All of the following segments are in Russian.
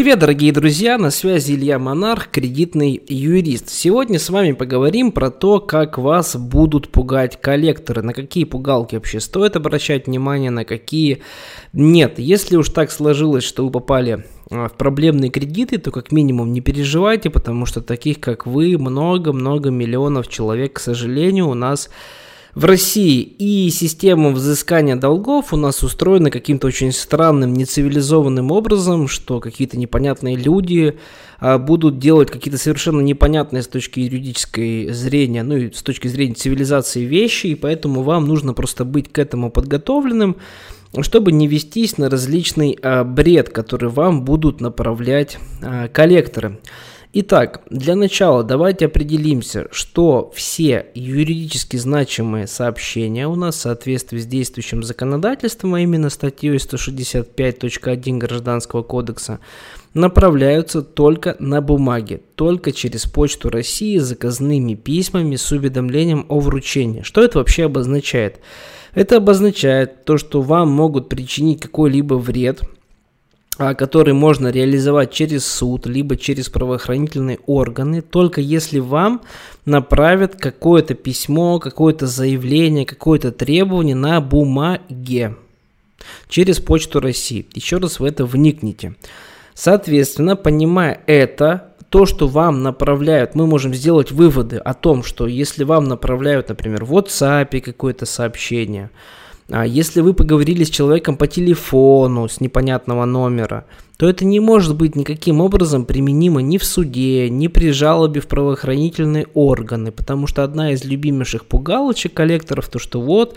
Привет, дорогие друзья, на связи Илья Монарх, кредитный юрист. Сегодня с вами поговорим про то, как вас будут пугать коллекторы, на какие пугалки вообще стоит обращать внимание, на какие нет. Если уж так сложилось, что вы попали а, в проблемные кредиты, то как минимум не переживайте, потому что таких, как вы, много-много миллионов человек, к сожалению, у нас в России и система взыскания долгов у нас устроена каким-то очень странным, нецивилизованным образом, что какие-то непонятные люди а, будут делать какие-то совершенно непонятные с точки юридической зрения, ну и с точки зрения цивилизации вещи, и поэтому вам нужно просто быть к этому подготовленным, чтобы не вестись на различный а, бред, который вам будут направлять а, коллекторы. Итак, для начала давайте определимся, что все юридически значимые сообщения у нас в соответствии с действующим законодательством, а именно статьей 165.1 Гражданского кодекса, направляются только на бумаге, только через Почту России заказными письмами с уведомлением о вручении. Что это вообще обозначает? Это обозначает то, что вам могут причинить какой-либо вред – который можно реализовать через суд, либо через правоохранительные органы, только если вам направят какое-то письмо, какое-то заявление, какое-то требование на бумаге через Почту России. Еще раз в это вникните. Соответственно, понимая это, то, что вам направляют, мы можем сделать выводы о том, что если вам направляют, например, в WhatsApp какое-то сообщение, а если вы поговорили с человеком по телефону с непонятного номера, то это не может быть никаким образом применимо ни в суде, ни при жалобе в правоохранительные органы, потому что одна из любимейших пугалочек коллекторов, то что вот,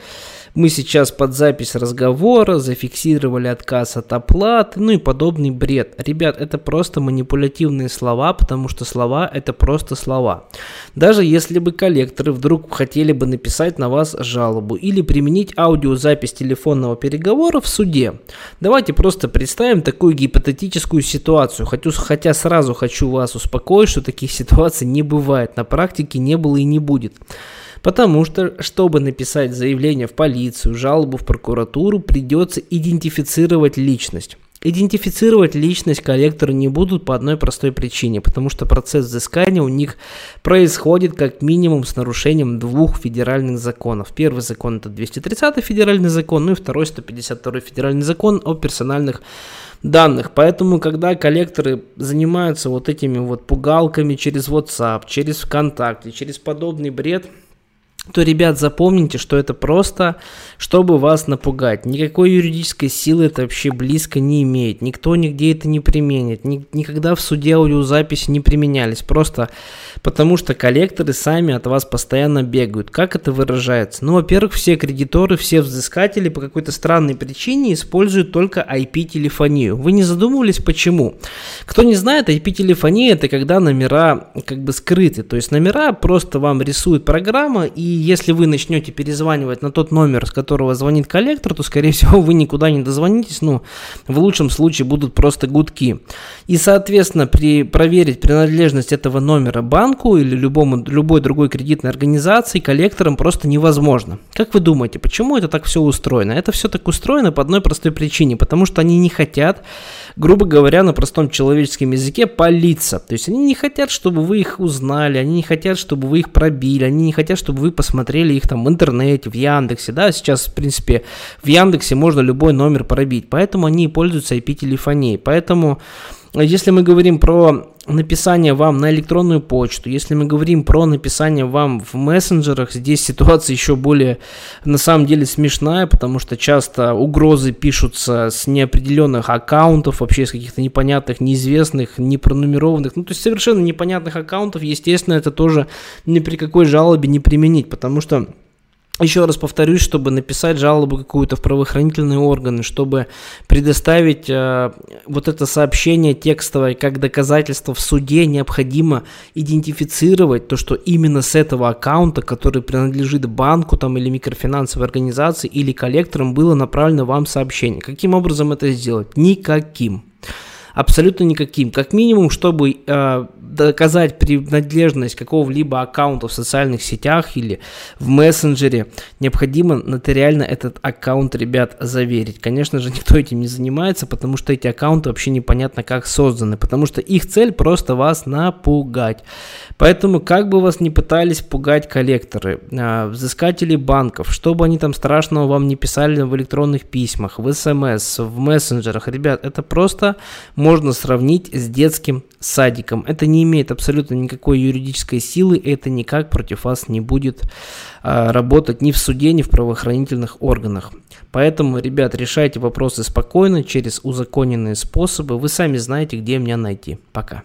мы сейчас под запись разговора зафиксировали отказ от оплаты, ну и подобный бред. Ребят, это просто манипулятивные слова, потому что слова это просто слова. Даже если бы коллекторы вдруг хотели бы написать на вас жалобу или применить аудиозапись телефонного переговора в суде, давайте просто представим такую гипотетическую ситуацию. Хотя, хотя сразу хочу вас успокоить, что таких ситуаций не бывает, на практике не было и не будет. Потому что, чтобы написать заявление в полицию, жалобу в прокуратуру, придется идентифицировать личность. Идентифицировать личность коллектора не будут по одной простой причине, потому что процесс взыскания у них происходит как минимум с нарушением двух федеральных законов. Первый закон это 230 федеральный закон, ну и второй 152 федеральный закон о персональных данных. Поэтому, когда коллекторы занимаются вот этими вот пугалками через WhatsApp, через ВКонтакте, через подобный бред – то, ребят, запомните, что это просто, чтобы вас напугать. Никакой юридической силы это вообще близко не имеет. Никто нигде это не применит. Ни, никогда в суде аудиозаписи не применялись. Просто потому что коллекторы сами от вас постоянно бегают. Как это выражается? Ну, во-первых, все кредиторы, все взыскатели по какой-то странной причине используют только IP-телефонию. Вы не задумывались, почему? Кто не знает, IP-телефония это когда номера как бы скрыты. То есть номера просто вам рисует программа и если вы начнете перезванивать на тот номер, с которого звонит коллектор, то, скорее всего, вы никуда не дозвонитесь, ну, в лучшем случае будут просто гудки. И, соответственно, при проверить принадлежность этого номера банку или любому, любой другой кредитной организации коллекторам просто невозможно. Как вы думаете, почему это так все устроено? Это все так устроено по одной простой причине, потому что они не хотят, грубо говоря, на простом человеческом языке палиться. То есть они не хотят, чтобы вы их узнали, они не хотят, чтобы вы их пробили, они не хотят, чтобы вы посмотрели их там в интернете, в Яндексе, да, сейчас, в принципе, в Яндексе можно любой номер пробить, поэтому они пользуются IP-телефонией, поэтому если мы говорим про написание вам на электронную почту, если мы говорим про написание вам в мессенджерах, здесь ситуация еще более на самом деле смешная, потому что часто угрозы пишутся с неопределенных аккаунтов, вообще с каких-то непонятных, неизвестных, непронумерованных, ну то есть совершенно непонятных аккаунтов, естественно, это тоже ни при какой жалобе не применить, потому что еще раз повторюсь, чтобы написать жалобу какую-то в правоохранительные органы, чтобы предоставить э, вот это сообщение текстовое как доказательство в суде, необходимо идентифицировать то, что именно с этого аккаунта, который принадлежит банку там, или микрофинансовой организации или коллекторам, было направлено вам сообщение. Каким образом это сделать? Никаким. Абсолютно никаким. Как минимум, чтобы э, доказать принадлежность какого-либо аккаунта в социальных сетях или в мессенджере, необходимо нотариально этот аккаунт, ребят, заверить. Конечно же, никто этим не занимается, потому что эти аккаунты вообще непонятно как созданы, потому что их цель просто вас напугать. Поэтому, как бы вас ни пытались пугать коллекторы, э, взыскатели банков, что бы они там страшного вам не писали в электронных письмах, в смс, в мессенджерах, ребят, это просто можно сравнить с детским садиком. Это не имеет абсолютно никакой юридической силы, это никак против вас не будет а, работать ни в суде, ни в правоохранительных органах. Поэтому, ребят, решайте вопросы спокойно, через узаконенные способы. Вы сами знаете, где меня найти. Пока.